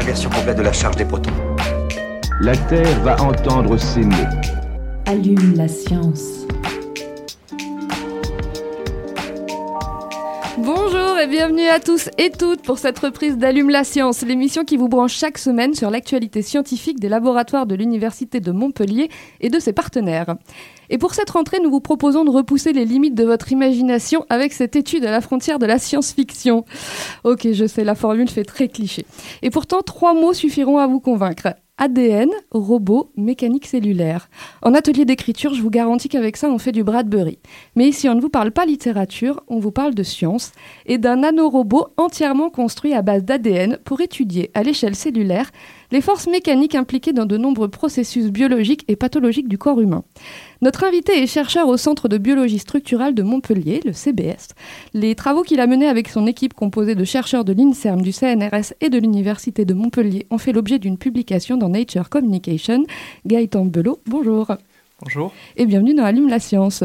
Inversion complète de la charge des protons. La Terre va entendre ces mots. Allume la science. Bienvenue à tous et toutes pour cette reprise d'Allume la science, l'émission qui vous branche chaque semaine sur l'actualité scientifique des laboratoires de l'Université de Montpellier et de ses partenaires. Et pour cette rentrée, nous vous proposons de repousser les limites de votre imagination avec cette étude à la frontière de la science-fiction. Ok, je sais, la formule fait très cliché. Et pourtant, trois mots suffiront à vous convaincre. ADN, robot, mécanique cellulaire. En atelier d'écriture, je vous garantis qu'avec ça, on fait du Bradbury. Mais ici, on ne vous parle pas littérature, on vous parle de science et d'un nanorobot entièrement construit à base d'ADN pour étudier à l'échelle cellulaire les forces mécaniques impliquées dans de nombreux processus biologiques et pathologiques du corps humain. Notre invité est chercheur au Centre de biologie structurale de Montpellier, le CBS. Les travaux qu'il a menés avec son équipe composée de chercheurs de l'INSERM, du CNRS et de l'Université de Montpellier ont fait l'objet d'une publication dans Nature Communication. Gaëtan Belot, bonjour. Bonjour. Et bienvenue dans Allume la science.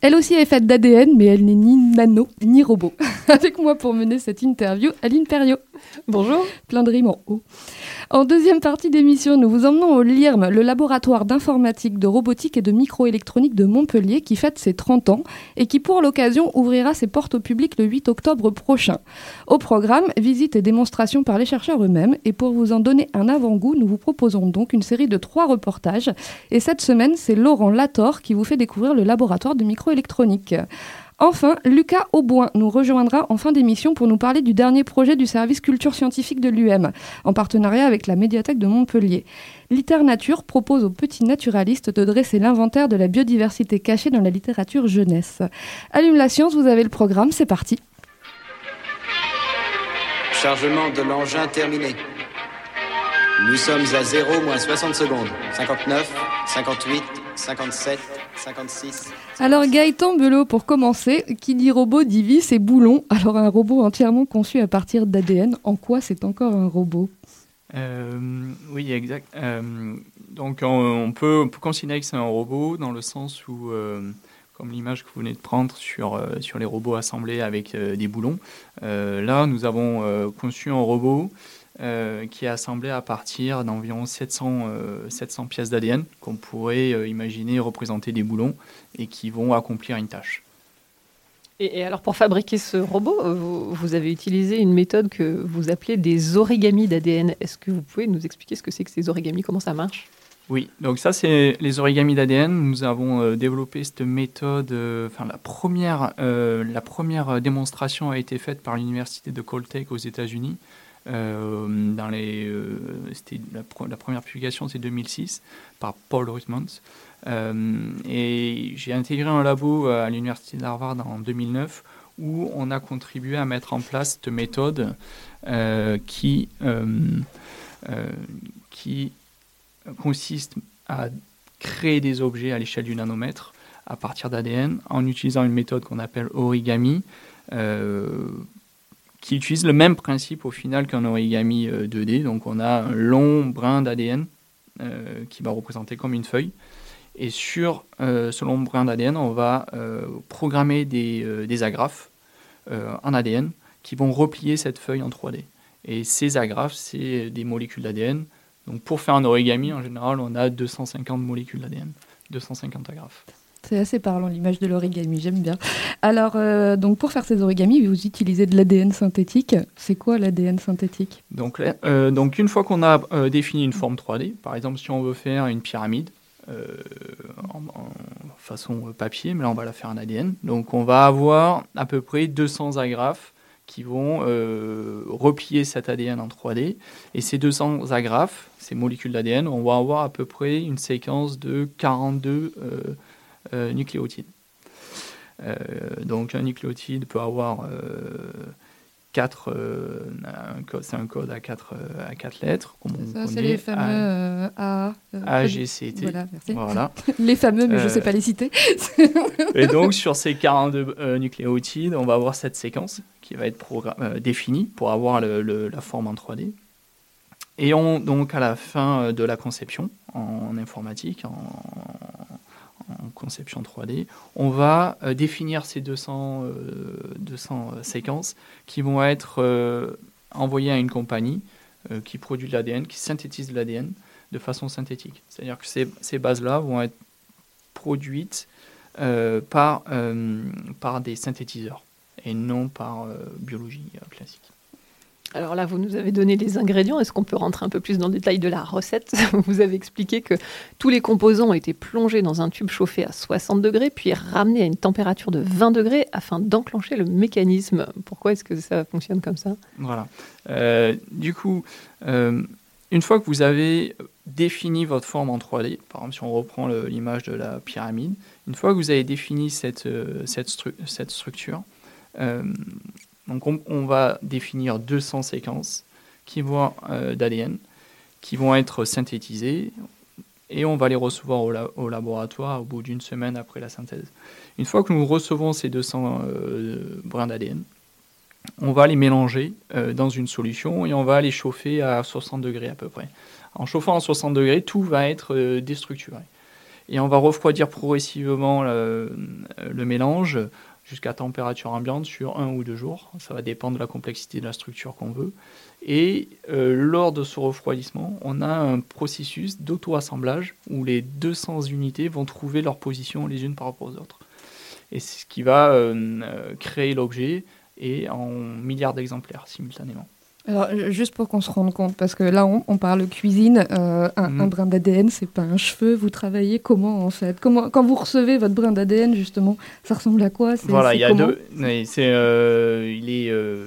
Elle aussi est faite d'ADN, mais elle n'est ni nano ni robot. Avec moi pour mener cette interview, Aline Perriot. Bonjour. Plein de rimes en haut. En deuxième partie d'émission, nous vous emmenons au LIRM, le laboratoire d'informatique, de robotique et de microélectronique de Montpellier, qui fête ses 30 ans et qui, pour l'occasion, ouvrira ses portes au public le 8 octobre prochain. Au programme, visite et démonstration par les chercheurs eux-mêmes. Et pour vous en donner un avant-goût, nous vous proposons donc une série de trois reportages. Et cette semaine, c'est Laurent Lator qui vous fait découvrir le laboratoire de microélectronique. Enfin, Lucas Auboin nous rejoindra en fin d'émission pour nous parler du dernier projet du service culture scientifique de l'UM, en partenariat avec la médiathèque de Montpellier. Littérature propose aux petits naturalistes de dresser l'inventaire de la biodiversité cachée dans la littérature jeunesse. Allume la science, vous avez le programme, c'est parti. Chargement de l'engin terminé. Nous sommes à 0 moins 60 secondes. 59, 58, 57, 56. Alors Gaëtan Belot, pour commencer, qui dit robot dit vis et boulon. Alors un robot entièrement conçu à partir d'ADN, en quoi c'est encore un robot? Euh, oui, exact. Euh, donc on, on peut, on peut considérer que c'est un robot dans le sens où, euh, comme l'image que vous venez de prendre sur, euh, sur les robots assemblés avec euh, des boulons, euh, là nous avons euh, conçu un robot euh, qui est assemblé à partir d'environ 700, euh, 700 pièces d'ADN qu'on pourrait euh, imaginer représenter des boulons et qui vont accomplir une tâche. Et, et alors pour fabriquer ce robot, vous, vous avez utilisé une méthode que vous appelez des origamis d'ADN. Est-ce que vous pouvez nous expliquer ce que c'est que ces origamis, comment ça marche? Oui, donc ça c'est les origamis d'ADN. Nous avons développé cette méthode. Enfin, la première, la première démonstration a été faite par l'université de Caltech aux États-Unis. Euh, dans les, euh, c'était la, première publication, c'est 2006 par Paul Rusmans. Euh, et j'ai intégré un labo à l'université d'Harvard en 2009 où on a contribué à mettre en place cette méthode qui, qui consiste à créer des objets à l'échelle du nanomètre à partir d'ADN en utilisant une méthode qu'on appelle origami, qui utilise le même principe au final qu'un origami euh, 2D. Donc on a un long brin d'ADN euh, qui va représenter comme une feuille. Et sur euh, ce long brin d'ADN, on va euh, programmer des, euh, des agrafes euh, en ADN qui vont replier cette feuille en 3D. Et ces agrafes, c'est des molécules d'ADN. Donc pour faire un origami, en général, on a 250 molécules d'ADN, 250 agrafes. C'est assez parlant l'image de l'origami, j'aime bien. Alors, euh, donc pour faire ces origamis, vous utilisez de l'ADN synthétique. C'est quoi l'ADN synthétique? Donc, euh, donc une fois qu'on a euh, défini une forme 3D, par exemple si on veut faire une pyramide en, en façon papier, mais là on va la faire en ADN, donc on va avoir à peu près 200 agrafes qui vont replier cet ADN en 3D. Et ces 200 agrafes, ces molécules d'ADN, on va avoir à peu près une séquence de 42 euh, euh, nucléotides. Euh, donc un nucléotide peut avoir euh, quatre, euh, c'est un code à quatre, euh, à quatre lettres. Ça, c'est les fameux euh, A. euh, A, G, C, T. Voilà, merci. Voilà. les fameux, mais je ne Euh, sais pas les citer. Et donc, sur ces 42 euh, nucléotides, on va avoir cette séquence qui va être euh, définie pour avoir le- le- la forme en 3D. Et on, donc, à la fin euh, de la conception en informatique, en, en conception 3D, on va euh, définir ces 200, euh, 200 euh, séquences qui vont être envoyées à une compagnie qui produit de l'ADN, qui synthétise de l'ADN de façon synthétique. C'est-à-dire que ces, bases-là vont être produites par, des synthétiseurs et non par biologie classique. Alors là, vous nous avez donné les ingrédients. Est-ce qu'on peut rentrer un peu plus dans le détail de la recette? Vous avez expliqué que tous les composants ont été plongés dans un tube chauffé à 60 degrés, puis ramenés à une température de 20 degrés afin d'enclencher le mécanisme. Pourquoi est-ce que ça fonctionne comme ça? Voilà. Euh, du coup, euh, une fois que vous avez défini votre forme en 3D, par exemple si on reprend l'image de la pyramide, une fois que vous avez défini cette, euh, structure, donc on, va définir 200 séquences qui vont euh, d'ADN qui vont être synthétisées et on va les recevoir au, la- au laboratoire au bout d'une semaine après la synthèse. Une fois que nous recevons ces 200 euh, brins d'ADN, on va les mélanger euh, dans une solution et on va les chauffer à 60 degrés à peu près. En chauffant à 60 degrés, tout va être déstructuré. Et on va refroidir progressivement le mélange jusqu'à température ambiante sur un ou deux jours. Ça va dépendre de la complexité de la structure qu'on veut. Et euh, lors de ce refroidissement, on a un processus d'auto-assemblage où les 200 unités vont trouver leur position les unes par rapport aux autres. Et c'est ce qui va euh, euh, créer l'objet et en milliards d'exemplaires simultanément. Alors, juste pour qu'on se rende compte, parce que là, on, on parle cuisine, euh, un, Mhm. un brin d'ADN, c'est pas un cheveu. Vous travaillez comment, en fait? Comment, Quand vous recevez votre brin d'ADN, justement, ça ressemble à quoi? Voilà, il y a deux. C'est, euh, il est, euh,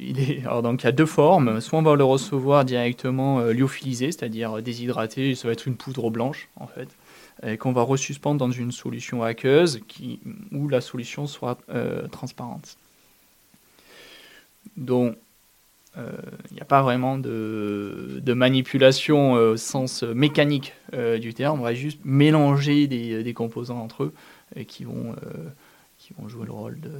il est. Alors donc il y a deux formes. Soit on va le recevoir directement lyophilisé, c'est-à-dire déshydraté. Ça va être une poudre blanche en fait, et qu'on va resuspendre dans une solution aqueuse qui, où la solution soit transparente. Donc il n'y a pas vraiment de, de manipulation euh, au sens mécanique euh, du terme. On va juste mélanger des, des composants entre eux et qui vont, euh, qui vont jouer le rôle de-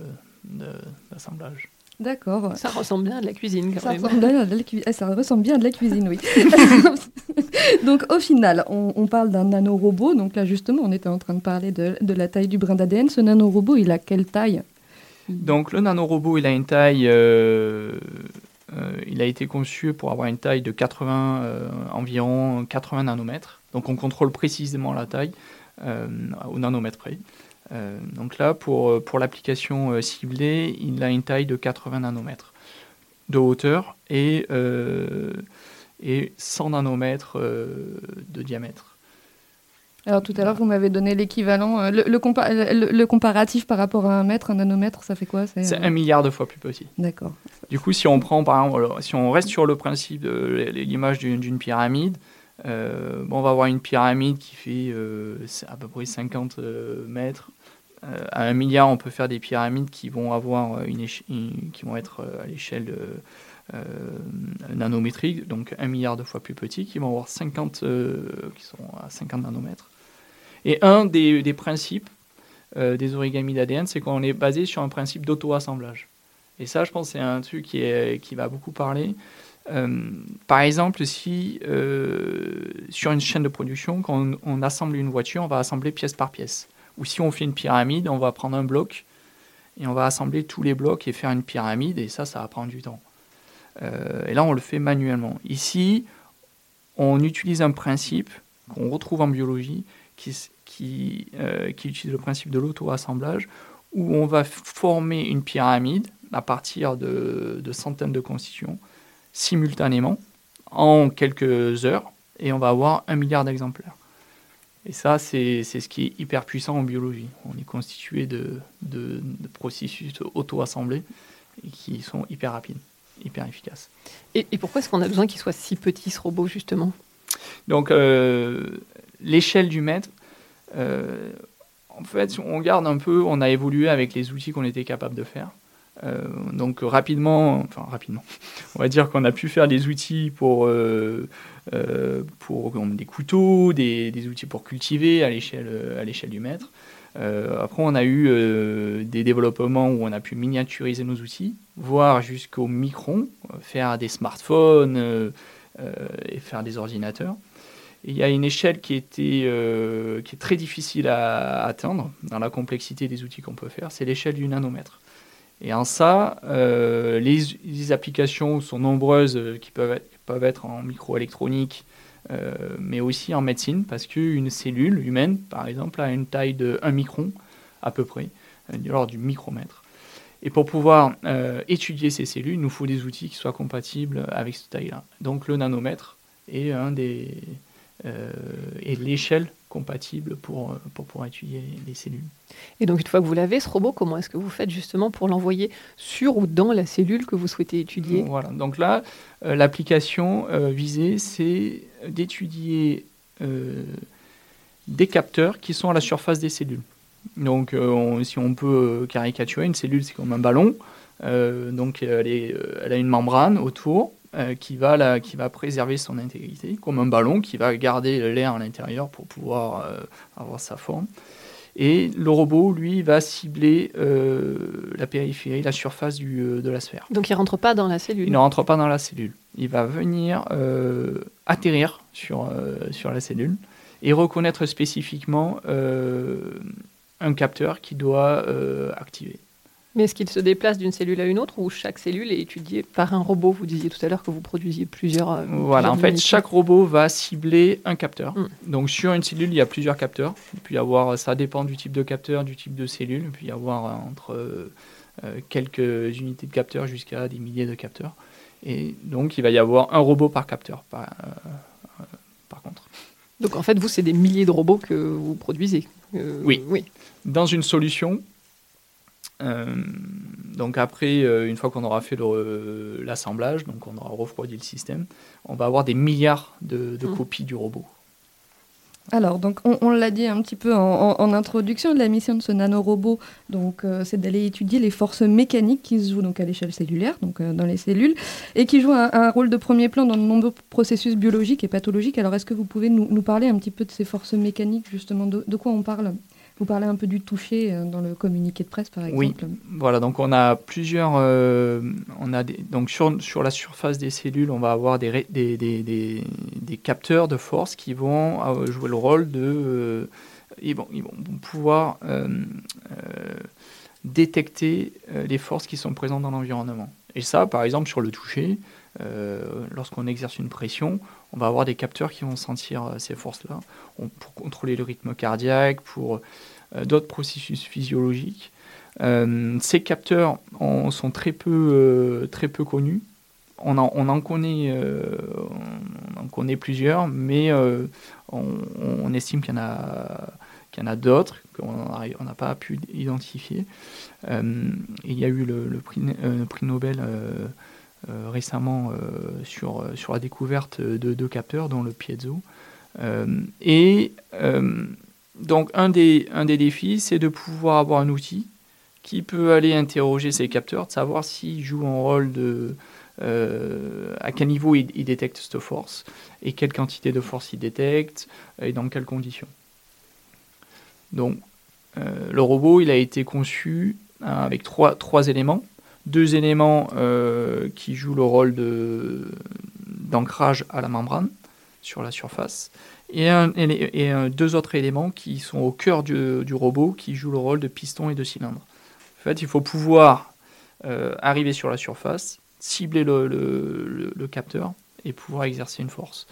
de- d'assemblage. D'accord. Ça ressemble bien à de la cuisine quand Ça même. ressemble, bien à de la cui- eh, ça ressemble bien à de la cuisine, oui. donc au final, on, on parle d'un nanorobot. Donc là justement, on était en train de parler de, de la taille du brin d'ADN. Ce nanorobot, il a quelle taille? Donc le nanorobot, il a une taille, euh, euh, il a été conçu pour avoir une taille de 80, euh, environ 80 nanomètres. Donc on contrôle précisément la taille euh, au nanomètre près. Euh, donc là, pour, euh, pour l'application euh, ciblée, il a une taille de 80 nanomètres de hauteur et, euh, et 100 nanomètres euh, de diamètre. Alors tout à l'heure, vous m'avez donné l'équivalent, euh, le, le compa- le- le comparatif par rapport à un mètre, un nanomètre, ça fait quoi C'est euh, un milliard de fois plus petit. D'accord. Du coup, si on prend par exemple, si on reste sur le principe de l'image d'une pyramide, euh, bon, on va avoir une pyramide qui fait euh, à peu près 50 euh, mètres. Euh, à un milliard, on peut faire des pyramides qui vont avoir une, qui vont être euh, à l'échelle euh, euh, nanométrique, donc un milliard de fois plus petit, qui vont avoir 50, euh, qui sont à 50 nanomètres. Et un des, principes euh, des origamis d'ADN, c'est qu'on est basé sur un principe d'auto-assemblage. Et ça, je pense, c'est un truc qui, va beaucoup parler. Euh, par exemple, si euh, sur une chaîne de production, quand on, on assemble une voiture, on va assembler pièce par pièce. Ou si on fait une pyramide, on va prendre un bloc et on va assembler tous les blocs et faire une pyramide, et ça, ça va prendre du temps. Et là, on le fait manuellement. Ici, on utilise un principe qu'on retrouve en biologie, qui, qui, euh, qui utilise le principe de l'auto-assemblage, où on va former une pyramide à partir de, de centaines de constitutions simultanément en quelques heures, et on va avoir un milliard d'exemplaires. Et ça, c'est c'est ce qui est hyper puissant en biologie. On est constitué de, de, de processus auto-assemblés qui sont hyper rapides, hyper efficaces. Et, et pourquoi est-ce qu'on a besoin qu'il soit si petit ce robot justement? Donc, euh, l'échelle du mètre, euh, en fait, on regarde un peu, on a évolué avec les outils qu'on était capable de faire. Euh, donc rapidement, enfin rapidement, on va dire qu'on a pu faire des outils pour, euh, pour des couteaux, des, des outils pour cultiver à l'échelle à l'échelle du mètre. Après, on a eu des développements où on a pu miniaturiser nos outils, voire jusqu'au micron, faire des smartphones et faire des ordinateurs. Il y a une échelle qui, était, euh, qui est très difficile à atteindre dans la complexité des outils qu'on peut faire, c'est l'échelle du nanomètre. Et en ça, euh, les, applications sont nombreuses euh, qui peuvent être, peuvent être en microélectronique, mais aussi en médecine, parce qu'une cellule humaine, par exemple, a une taille de 1 micron à peu près, de du micromètre. Et pour pouvoir étudier ces cellules, il nous faut des outils qui soient compatibles avec cette taille-là. Donc le nanomètre est un des euh, est l'échelle compatible pour, euh, pour pouvoir étudier les cellules. Et donc, une fois que vous l'avez, ce robot, comment est-ce que vous faites justement pour l'envoyer sur ou dans la cellule que vous souhaitez étudier? Voilà, donc là, euh, l'application euh, visée, c'est d'étudier euh, des capteurs qui sont à la surface des cellules. Donc, on- si on peut caricaturer, une cellule, c'est comme un ballon. Donc, elle, est, elle a une membrane autour euh, qui, va la- qui va préserver son intégrité, comme un ballon qui va garder l'air à l'intérieur pour pouvoir euh, avoir sa forme. Et le robot, lui, va cibler euh, la périphérie, la surface du, de la sphère. Donc, il ne rentre pas dans la cellule Il ne rentre pas dans la cellule. Il va venir atterrir sur, sur la cellule et reconnaître spécifiquement un capteur qui doit activer. Mais est-ce qu'il se déplace d'une cellule à une autre ou chaque cellule est étudiée par un robot? Vous disiez tout à l'heure que vous produisiez plusieurs. euh, Voilà, en fait, chaque robot va cibler un capteur. Mm. Donc, sur une cellule, il y a plusieurs capteurs. Il peut y avoir, ça dépend du type de capteur, du type de cellule. Il peut y avoir euh, entre euh, quelques unités de capteurs jusqu'à des milliers de capteurs. Et donc, il va y avoir un robot par capteur, par, euh, par contre. Donc, en fait, vous, c'est des milliers de robots que vous produisez. Oui. oui. dans une solution. Euh, donc après, euh, une fois qu'on aura fait le- l'assemblage, donc on aura refroidi le système, on va avoir des milliards de, de Mm. copies du robot. Alors, donc, on, on l'a dit un petit peu en, en- en introduction de la mission de ce nanorobot, donc euh, c'est d'aller étudier les forces mécaniques qui se jouent donc à l'échelle cellulaire, donc euh, dans les cellules, et qui jouent un, un rôle de premier plan dans de nombreux processus biologiques et pathologiques. Alors, est-ce que vous pouvez nous, nous parler un petit peu de ces forces mécaniques, justement, de, de quoi on parle? Vous parlez un peu du toucher euh, dans le communiqué de presse, par Oui. exemple. Voilà, donc on a plusieurs. euh, on a des- donc sur, sur la surface des cellules, on va avoir des, capteurs de force qui vont euh, jouer le rôle de. euh, ils, vont, ils vont pouvoir euh, détecter les forces qui sont présentes dans l'environnement. Et ça, par exemple, sur le toucher, lorsqu'on exerce une pression, on va avoir des capteurs qui vont sentir euh, ces forces-là pour contrôler le rythme cardiaque, pour euh, d'autres processus physiologiques. Euh, ces capteurs sont très peu, connus. On en, on en connaît, plusieurs, mais on, estime qu'il y en a, qu'il y en a d'autres qu'on n'a pas pu identifier. Il y a eu le, prix, Nobel récemment euh, sur, euh, sur la découverte de deux capteurs, dont le piezo. Euh, et euh, donc un des, un des défis, c'est de pouvoir avoir un outil qui peut aller interroger ces capteurs, de savoir s'ils jouent un rôle de... euh, à quel niveau ils, ils détectent cette force, et quelle quantité de force ils détectent, et dans quelles conditions. Donc, euh, le robot, il a été conçu hein, avec trois, trois éléments. Deux éléments euh, qui jouent le rôle d'ancrage à la membrane sur la surface, et, deux autres éléments qui sont au cœur du, robot, qui jouent le rôle de piston et de cylindre. En fait, il faut pouvoir euh, arriver sur la surface, cibler le, le- le- le capteur et pouvoir exercer une force.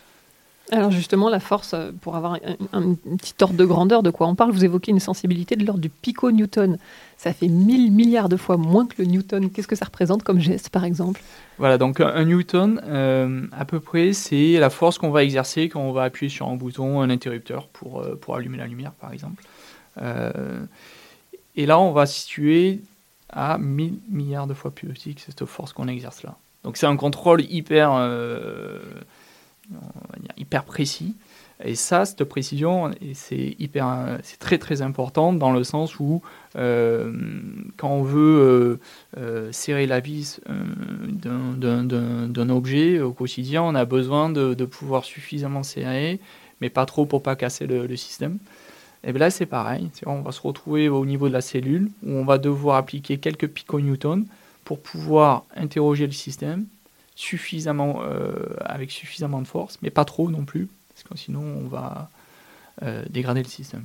Alors justement, la force, euh, pour avoir un, un petit ordre de grandeur de quoi on parle, vous évoquez une sensibilité de l'ordre du pico-newton. Ça fait 1000 milliards de fois moins que le newton. Qu'est-ce que ça représente comme geste, par exemple? Voilà, donc un, newton, euh, à peu près, c'est la force qu'on va exercer quand on va appuyer sur un bouton, un interrupteur pour, euh, pour allumer la lumière, par exemple. Et là, on va situer à 1000 milliards de fois plus petit que cette force qu'on exerce là. Donc c'est un contrôle hyper, euh, hyper précis. Et ça, cette précision, c'est hyper, c'est très très important dans le sens où euh, quand on veut euh, serrer la vis d'un objet au quotidien, on a besoin de, pouvoir suffisamment serrer, mais pas trop pour pas casser le, système. Et bien là, c'est pareil. On va se retrouver au niveau de la cellule où on va devoir appliquer quelques piconewtons pour pouvoir interroger le système suffisamment, avec suffisamment de force, mais pas trop non plus sinon on va euh, dégrader le système.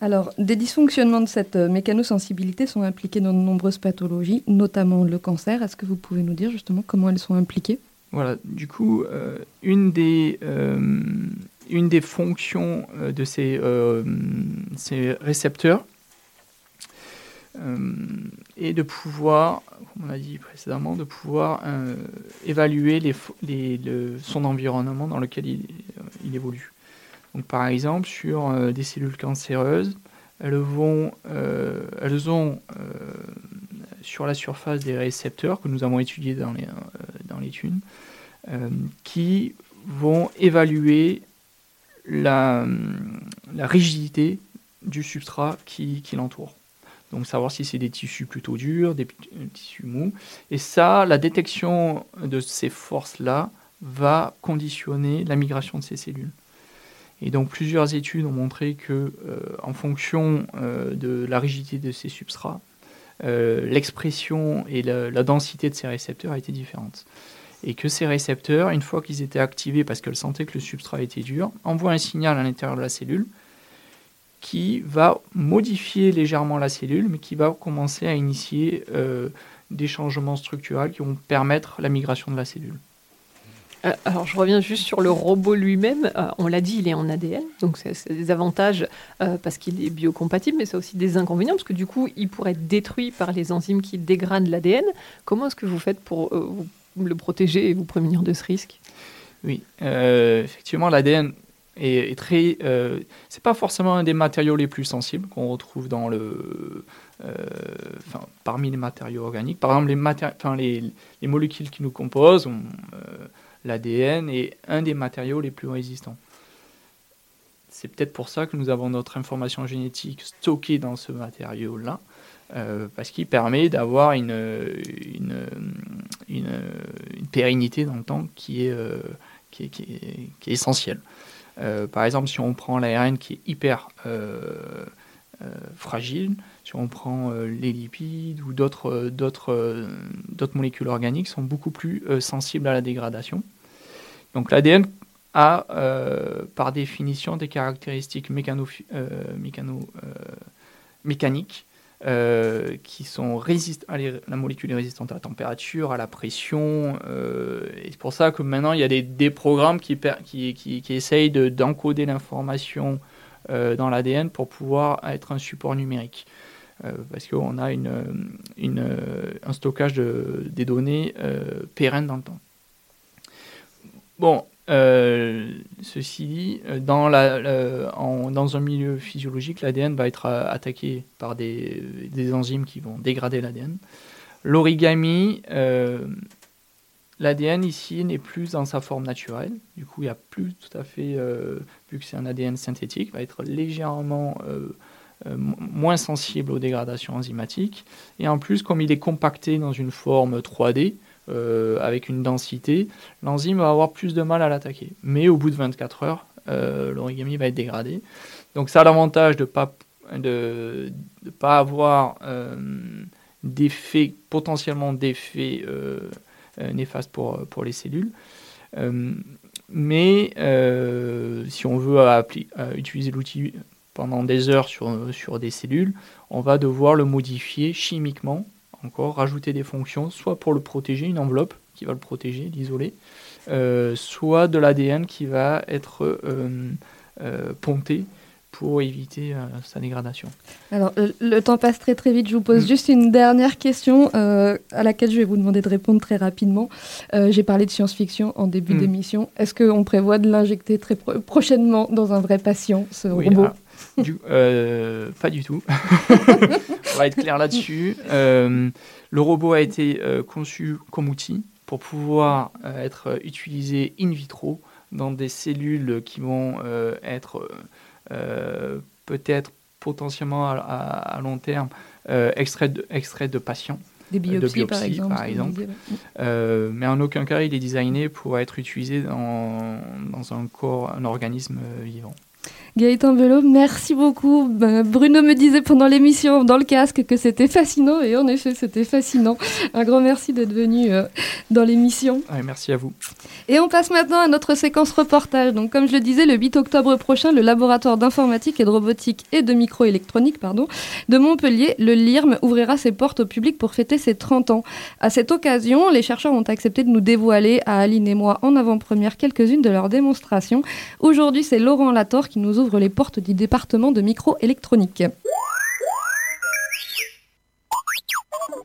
Alors, des dysfonctionnements de cette euh, mécanosensibilité sont impliqués dans de nombreuses pathologies, notamment le cancer. Est-ce que vous pouvez nous dire justement comment elles sont impliquées? Voilà, du coup, euh, une, des, une des fonctions de ces, ces récepteurs est de pouvoir, comme on a dit précédemment, de pouvoir évaluer les, les, son environnement dans lequel il, il évolue. Donc, par exemple, sur euh, des cellules cancéreuses, elles, vont, euh, elles ont euh, sur la surface des récepteurs que nous avons étudiés dans les, dans l'étude, qui vont évaluer la, rigidité du substrat qui l'entoure. Donc savoir si c'est des tissus plutôt durs, des tissus mous. Et ça, la détection de ces forces-là va conditionner la migration de ces cellules. Et donc plusieurs études ont montré que, euh, en fonction euh, de la rigidité de ces substrats, euh, l'expression et la, densité de ces récepteurs a été différente. Et que ces récepteurs, une fois qu'ils étaient activés parce qu'elles sentaient que le substrat était dur, envoient un signal à l'intérieur de la cellule qui va modifier légèrement la cellule, mais qui va commencer à initier des changements structurels qui vont permettre la migration de la cellule. Euh, alors, je reviens juste sur le robot lui-même. Euh, on l'a dit, il est en ADN, donc c'est des avantages euh, parce qu'il est biocompatible, mais c'est aussi des inconvénients parce que du coup, il pourrait être détruit par les enzymes qui dégradent l'ADN. Comment est-ce que vous faites pour le protéger et vous prémunir de ce risque? Oui, effectivement, l'ADN est, très. c'est pas forcément un des matériaux les plus sensibles qu'on retrouve dans le. parmi les matériaux organiques. Par exemple, les, les, les molécules qui nous composent, l'ADN est un des matériaux les plus résistants. C'est peut-être pour ça que nous avons notre information génétique stockée dans ce matériau-là, euh, parce qu'il permet d'avoir une, pérennité dans le temps euh, qui est, essentielle. Euh, par exemple, si on prend l'ARN qui est hyper fragile, si on prend les lipides ou d'autres molécules organiques, sont beaucoup plus sensibles à la dégradation. Donc l'ADN a euh, par définition des caractéristiques euh, mécano euh, qui sont résistantes, la molécule est résistante à la température, à la pression. et c'est pour ça que maintenant il y a des, programmes qui, essayent d'encoder l'information dans l'ADN pour pouvoir être un support numérique. parce qu'on a un stockage de, des données pérennes dans le temps. Bon, euh, ceci dit, euh, dans, un milieu physiologique, l'ADN va être euh, attaqué par des, enzymes qui vont dégrader l'ADN. L'origami, l'ADN ici n'est plus dans sa forme naturelle. Du coup, il n'y a plus tout à fait, vu que c'est un ADN synthétique, va être légèrement moins sensible aux dégradations enzymatiques. Et en plus, comme il est compacté dans une forme 3D, euh, avec une densité, l'enzyme va avoir plus de mal à l'attaquer. Mais au bout de 24 heures, euh, l'origami va être dégradé. Donc ça a l'avantage de ne pas, de, pas avoir euh, potentiellement d'effets néfastes pour, pour les cellules. mais si on veut utiliser l'outil pendant des heures sur, sur des cellules, on va devoir le modifier chimiquement encore rajouter des fonctions, soit pour le protéger, une enveloppe qui va le protéger, l'isoler, euh, soit de l'ADN qui va être euh, euh, ponté pour éviter sa dégradation. Alors, le, temps passe très très vite. Je vous pose mm. juste une dernière question à laquelle je vais vous demander de répondre très rapidement. J'ai parlé de science-fiction en début mm. d'émission. Est-ce qu'on prévoit de l'injecter très prochainement dans un vrai patient, ce robot? Euh, pas du tout. On va être clair là-dessus. Euh, le robot a été euh, conçu comme outil pour pouvoir être utilisé in vitro dans des cellules qui vont être peut-être potentiellement à, long terme extraits de, de patients. Des biopsies, par exemple. mais en aucun cas, il est designé pour être utilisé dans, dans un corps, un organisme vivant. Gaëtan Belot, merci beaucoup. Ben, Bruno me disait pendant l'émission dans le casque que c'était fascinant et en effet c'était fascinant. Un grand merci d'être venu euh, dans l'émission. merci à vous. Et on passe maintenant à notre séquence reportage. Donc comme je le disais, le 8 octobre prochain, le laboratoire d'informatique et de robotique et de microélectronique pardon, de Montpellier, le LIRM, ouvrira ses portes au public pour fêter ses 30 ans. À cette occasion, les chercheurs ont accepté de nous dévoiler à Aline et moi en avant-première quelques-unes de leurs démonstrations. Aujourd'hui, c'est Laurent Lator qui nous ouvre les portes du département de microélectronique.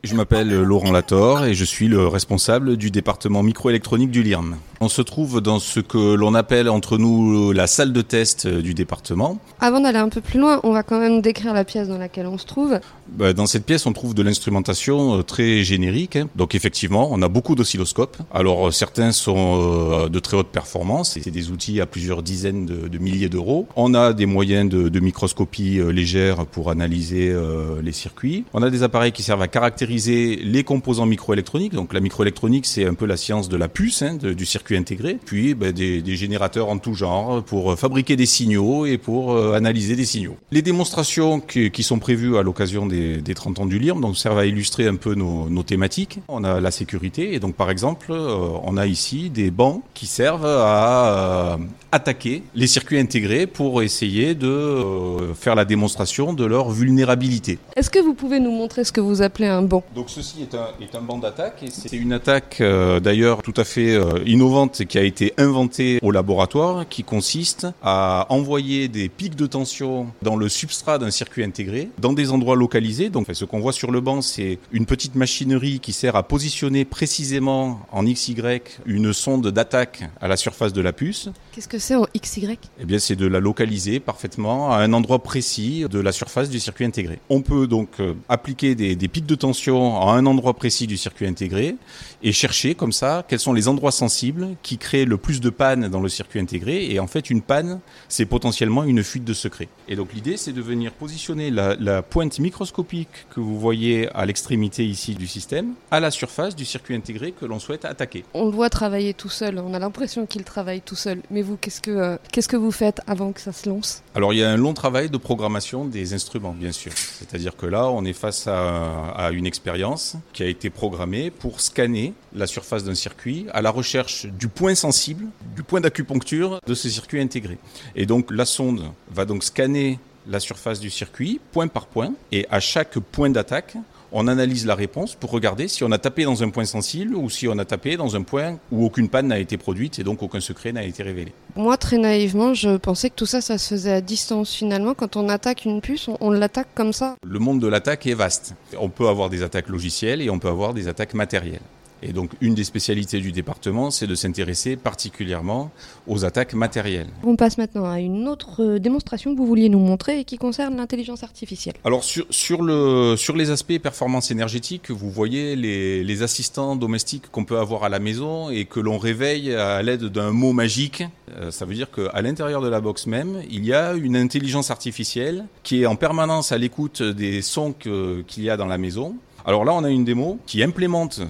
Je m'appelle Laurent Lator et je suis le responsable du département microélectronique du LIRM. On se trouve dans ce que l'on appelle entre nous la salle de test du département. Avant d'aller un peu plus loin, on va quand même décrire la pièce dans laquelle on se trouve. Bah, dans cette pièce, on trouve de l'instrumentation euh, très générique. Hein. Donc effectivement, on a beaucoup d'oscilloscopes. Alors euh, certains sont euh, de très haute performance, c'est des outils à plusieurs dizaines de, milliers d'euros. On a des moyens de, microscopie légère pour analyser les circuits. On a des appareils qui servent à caractériser les composants microélectroniques. Donc la microélectronique, c'est un peu la science de la puce, hein, du circuit intégré. Puis bah, des, générateurs en tout genre pour fabriquer des signaux et pour analyser des signaux. Les démonstrations qui, qui sont prévues à l'occasion des des, 30 ans du LIRM, donc servent à illustrer un peu nos, thématiques. On a la sécurité, et donc par exemple, euh, on a ici des bancs qui servent à euh, attaquer les circuits intégrés pour essayer de euh, faire la démonstration de leur vulnérabilité. Est-ce que vous pouvez nous montrer ce que vous appelez un banc? Donc ceci est un, est un banc d'attaque, et c'est une attaque d'ailleurs tout à fait innovante qui a été inventée au laboratoire, qui consiste à envoyer des pics de tension dans le substrat d'un circuit intégré, dans des endroits localisés donc ce qu'on voit sur le banc, c'est une petite machinerie qui sert à positionner précisément en XY une sonde d'attaque à la surface de la puce. Qu'est-ce que c'est en XY Eh bien, c'est de la localiser parfaitement à un endroit précis de la surface du circuit intégré. On peut donc euh, appliquer des, des pics de tension à un endroit précis du circuit intégré et chercher comme ça quels sont les endroits sensibles qui créent le plus de panne dans le circuit intégré. Et en fait, une panne, c'est potentiellement une fuite de secret. Et donc l'idée, c'est de venir positionner la, la pointe microscopique que vous voyez à l'extrémité ici du système à la surface du circuit intégré que l'on souhaite attaquer. On le voit travailler tout seul, on a l'impression qu'il travaille tout seul. Mais vous, qu'est-ce que, euh, qu'est-ce que vous faites avant que ça se lance? Alors il y a un long travail de programmation des instruments, bien sûr. C'est-à-dire que là, on est face à, à une expérience qui a été programmée pour scanner la surface d'un circuit à la recherche du point sensible, du point d'acupuncture de ce circuit intégré. Et donc la sonde va donc scanner la surface du circuit, point par point, et à chaque point d'attaque, on analyse la réponse pour regarder si on a tapé dans un point sensible ou si on a tapé dans un point où aucune panne n'a été produite et donc aucun secret n'a été révélé. Moi, très naïvement, je pensais que tout ça, ça se faisait à distance. Finalement, quand on attaque une puce, on, on l'attaque comme ça. Le monde de l'attaque est vaste. On peut avoir des attaques logicielles et on peut avoir des attaques matérielles. Et donc, une des spécialités du département, c'est de s'intéresser particulièrement aux attaques matérielles. On passe maintenant à une autre euh, démonstration que vous vouliez nous montrer et qui concerne l'intelligence artificielle. Alors, sur, sur, le, sur les aspects performance énergétique, vous voyez les, les assistants domestiques qu'on peut avoir à la maison et que l'on réveille à l'aide d'un mot magique. Euh, ça veut dire qu'à l'intérieur de la box même, il y a une intelligence artificielle qui est en permanence à l'écoute des sons qu'il y a dans la maison. Alors là, on a une démo qui implémente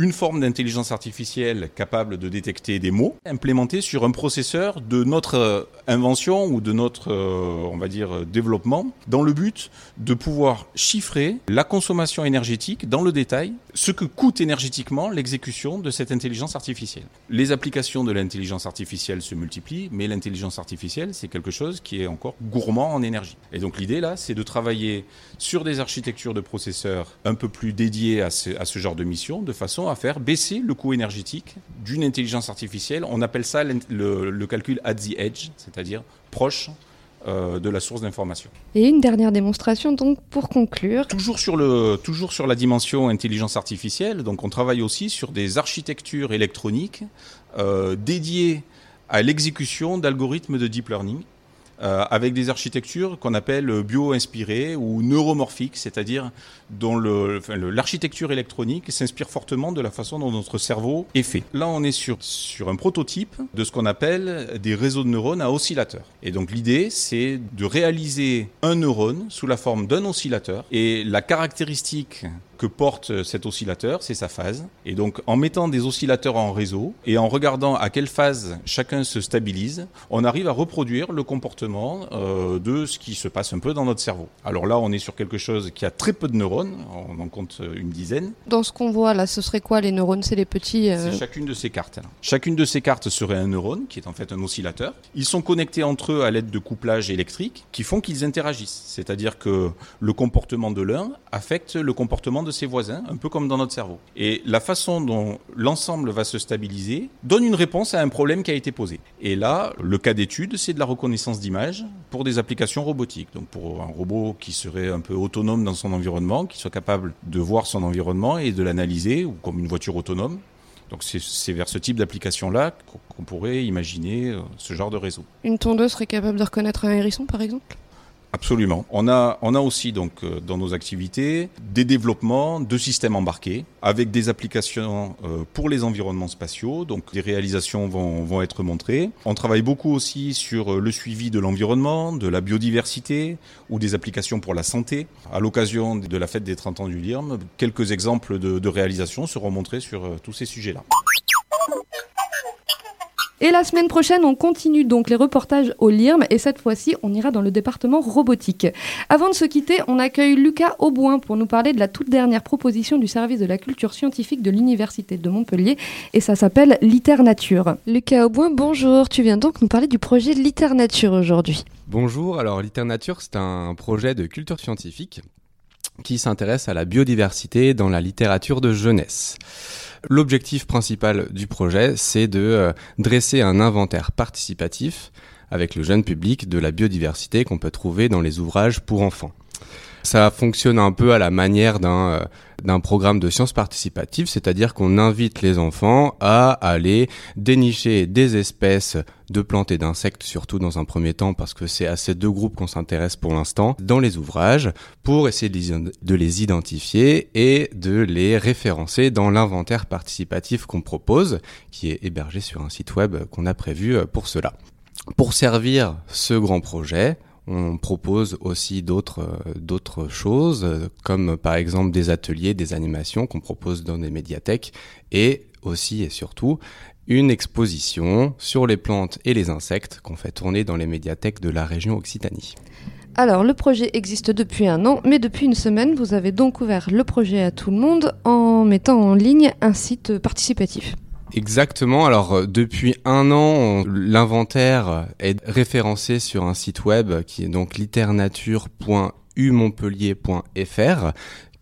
une forme d'intelligence artificielle capable de détecter des mots, implémentée sur un processeur de notre euh, invention ou de notre, euh, on va dire, développement, dans le but de pouvoir chiffrer la consommation énergétique dans le détail, ce que coûte énergétiquement l'exécution de cette intelligence artificielle. Les applications de l'intelligence artificielle se multiplient, mais l'intelligence artificielle, c'est quelque chose qui est encore gourmand en énergie. Et donc l'idée là, c'est de travailler sur des architectures de processeurs un peu plus dédiées à ce, à ce genre de mission, de façon à faire baisser le coût énergétique d'une intelligence artificielle. On appelle ça le, calcul at the edge, c'est-à-dire proche euh, de la source d'information. Et une dernière démonstration donc pour conclure. Toujours sur, le, toujours sur la dimension intelligence artificielle, donc on travaille aussi sur des architectures électroniques euh, dédiées à l'exécution d'algorithmes de deep learning. Euh, avec des architectures qu'on appelle bio-inspirées ou neuromorphiques, c'est-à-dire dont l'architecture électronique s'inspire fortement de la façon dont notre cerveau est fait. Là, on est sur, sur un prototype de ce qu'on appelle des réseaux de neurones à oscillateurs. Et donc l'idée, c'est de réaliser un neurone sous la forme d'un oscillateur. Et la caractéristique que porte cet oscillateur, c'est sa phase. Et donc, en mettant des oscillateurs en réseau et en regardant à quelle phase chacun se stabilise, on arrive à reproduire le comportement euh, de ce qui se passe un peu dans notre cerveau. Alors là, on est sur quelque chose qui a très peu de neurones, on en compte une dizaine. Dans ce qu'on voit là, ce serait quoi les neurones? C'est les petits. euh, C'est chacune de ces cartes. là. Chacune de ces cartes serait un neurone, qui est en fait un oscillateur. Ils sont connectés entre eux à l'aide de couplages électriques qui font qu'ils interagissent. C'est-à-dire que le comportement de l'un affecte le comportement de ses voisins, un peu comme dans notre cerveau. Et la façon dont l'ensemble va se stabiliser donne une réponse à un problème qui a été posé. Et là, le cas d'étude, c'est de la reconnaissance d'images pour des applications robotiques. Donc pour un robot qui serait un peu autonome dans son environnement, qui soit capable de voir son environnement et de l'analyser, ou comme une voiture autonome. Donc c'est- vers ce type d'application-là qu'on qu'on pourrait imaginer euh, ce genre de réseau. Une tondeuse serait capable de reconnaître un hérisson, par exemple? Absolument. On a, on a aussi donc euh, dans nos activités des développements de systèmes embarqués avec des applications euh, pour les environnements spatiaux. Donc des réalisations vont, vont être montrées. On travaille beaucoup aussi sur euh, le suivi de l'environnement, de la biodiversité ou des applications pour la santé. À l'occasion de la fête des 30 ans du LIRM, quelques exemples de, de réalisations seront montrés sur tous ces sujets-là. Et la semaine prochaine, on continue donc les reportages au LIRM et cette fois-ci, on ira dans le département robotique. Avant de se quitter, on accueille Lucas Auboin pour nous parler de la toute dernière proposition du service de la culture scientifique de l'Université de Montpellier et ça s'appelle Liternature. Lucas Auboin, bonjour. Tu viens donc nous parler du projet Liternature aujourd'hui. Bonjour, alors Liternature, c'est un projet de culture scientifique qui s'intéresse à la biodiversité dans la littérature de jeunesse. L'objectif principal du projet, c'est de euh, dresser un inventaire participatif avec le jeune public de la biodiversité qu'on peut trouver dans les ouvrages pour enfants. Ça fonctionne un peu à la manière d'un euh, d'un programme de sciences participatives, c'est-à-dire qu'on invite les enfants à aller dénicher des espèces de plantes et d'insectes, surtout dans un premier temps, parce que c'est à ces deux groupes qu'on s'intéresse pour l'instant, dans les ouvrages, pour essayer de les- de les identifier et de les référencer dans l'inventaire participatif qu'on propose, qui est hébergé sur un site web qu'on a prévu euh, pour cela. Pour servir ce grand projet, on propose aussi d'autres euh, choses, euh, comme par exemple des ateliers, des animations qu'on propose dans des médiathèques, et aussi et surtout une exposition sur les plantes et les insectes qu'on fait tourner dans les médiathèques de la région Occitanie. Alors, le projet existe depuis un an, mais depuis une semaine, vous avez donc ouvert le projet à tout le monde en mettant en ligne un site participatif. Exactement. Alors euh, depuis un an, l'inventaire est référencé sur un site web qui est donc liternature.umontpellier.fr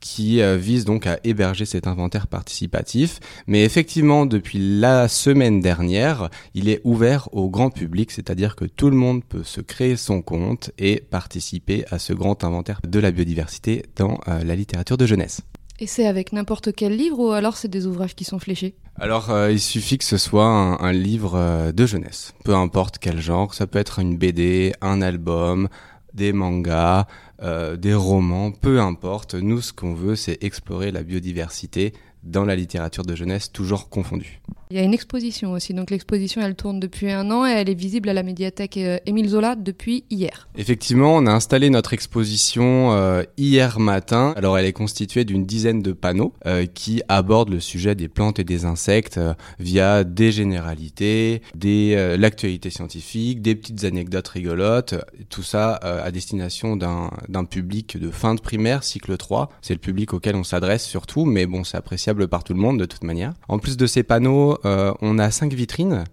qui euh, vise donc à héberger cet inventaire participatif. Mais effectivement, depuis la semaine dernière, il est ouvert au grand public, c'est-à-dire que tout le monde peut se créer son compte et participer à ce grand inventaire de la biodiversité dans euh, la littérature de jeunesse. Et c'est avec n'importe quel livre ou alors c'est des ouvrages qui sont fléchés? Alors, euh, il suffit que ce soit un, livre euh, de jeunesse, peu importe quel genre. Ça peut être une BD, un album, des mangas, euh, des romans, peu importe. Nous, ce qu'on veut, c'est explorer la biodiversité dans la littérature de jeunesse, toujours confondue. Il y a une exposition aussi, donc l'exposition elle tourne depuis un an et elle est visible à la médiathèque euh, Émile Zola depuis hier. Effectivement, on a installé notre exposition euh, hier matin. Alors, elle est constituée d'une dizaine de panneaux euh, qui abordent le sujet des plantes et des insectes via des généralités, des l'actualité scientifique, des petites anecdotes rigolotes. Tout ça à destination d'un public de fin de primaire, cycle 3. C'est le public auquel on s'adresse surtout, mais bon, c'est appréciable par tout le monde de toute manière. En plus de ces panneaux, euh, on a cinq vitrines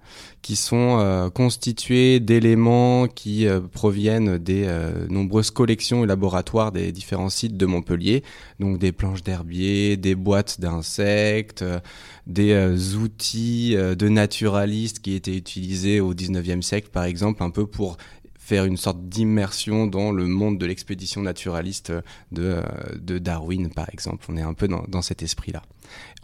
qui sont euh, constituées d'éléments qui euh, proviennent des nombreuses collections et laboratoires des différents sites de Montpellier, donc des planches d'herbier, des boîtes d'insectes, des outils de naturalistes qui étaient utilisés au 19e siècle par exemple, un peu pour faire une sorte d'immersion dans le monde de l'expédition naturaliste de, Darwin, par exemple. On est un peu dans cet esprit-là.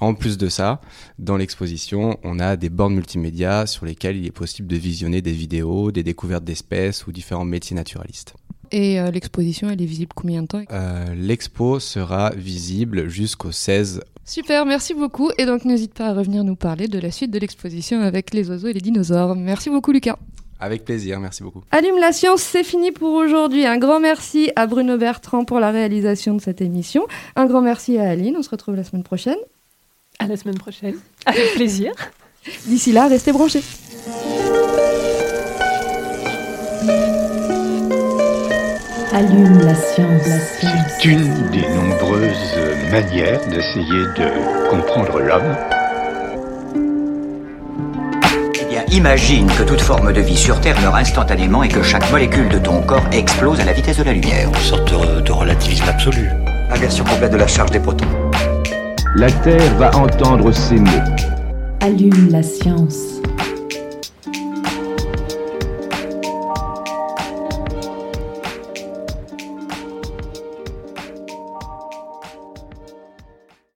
En plus de ça, dans l'exposition, on a des bornes multimédia sur lesquelles il est possible de visionner des vidéos, des découvertes d'espèces ou différents métiers naturalistes. Et euh, l'exposition, elle est visible combien de temps euh, L'expo sera visible jusqu'au 16. Super, merci beaucoup. Et donc n'hésite pas à revenir nous parler de la suite de l'exposition avec les oiseaux et les dinosaures. Merci beaucoup Lucas. Avec plaisir, merci beaucoup. Allume la science, c'est fini pour aujourd'hui. Un grand merci à Bruno Bertrand pour la réalisation de cette émission. Un grand merci à Aline, on se retrouve la semaine prochaine. À la semaine prochaine, avec plaisir. D'ici là, restez branchés. Allume la science. La science. C'est une des nombreuses manières d'essayer de comprendre l'homme. Eh bien, imagine que toute forme de vie sur Terre meurt instantanément et que chaque molécule de ton corps explose à la vitesse de la lumière. Une sorte de, de relativisme absolu. Inversion complète de la charge des protons. La Terre va entendre ces mots. Allume la science.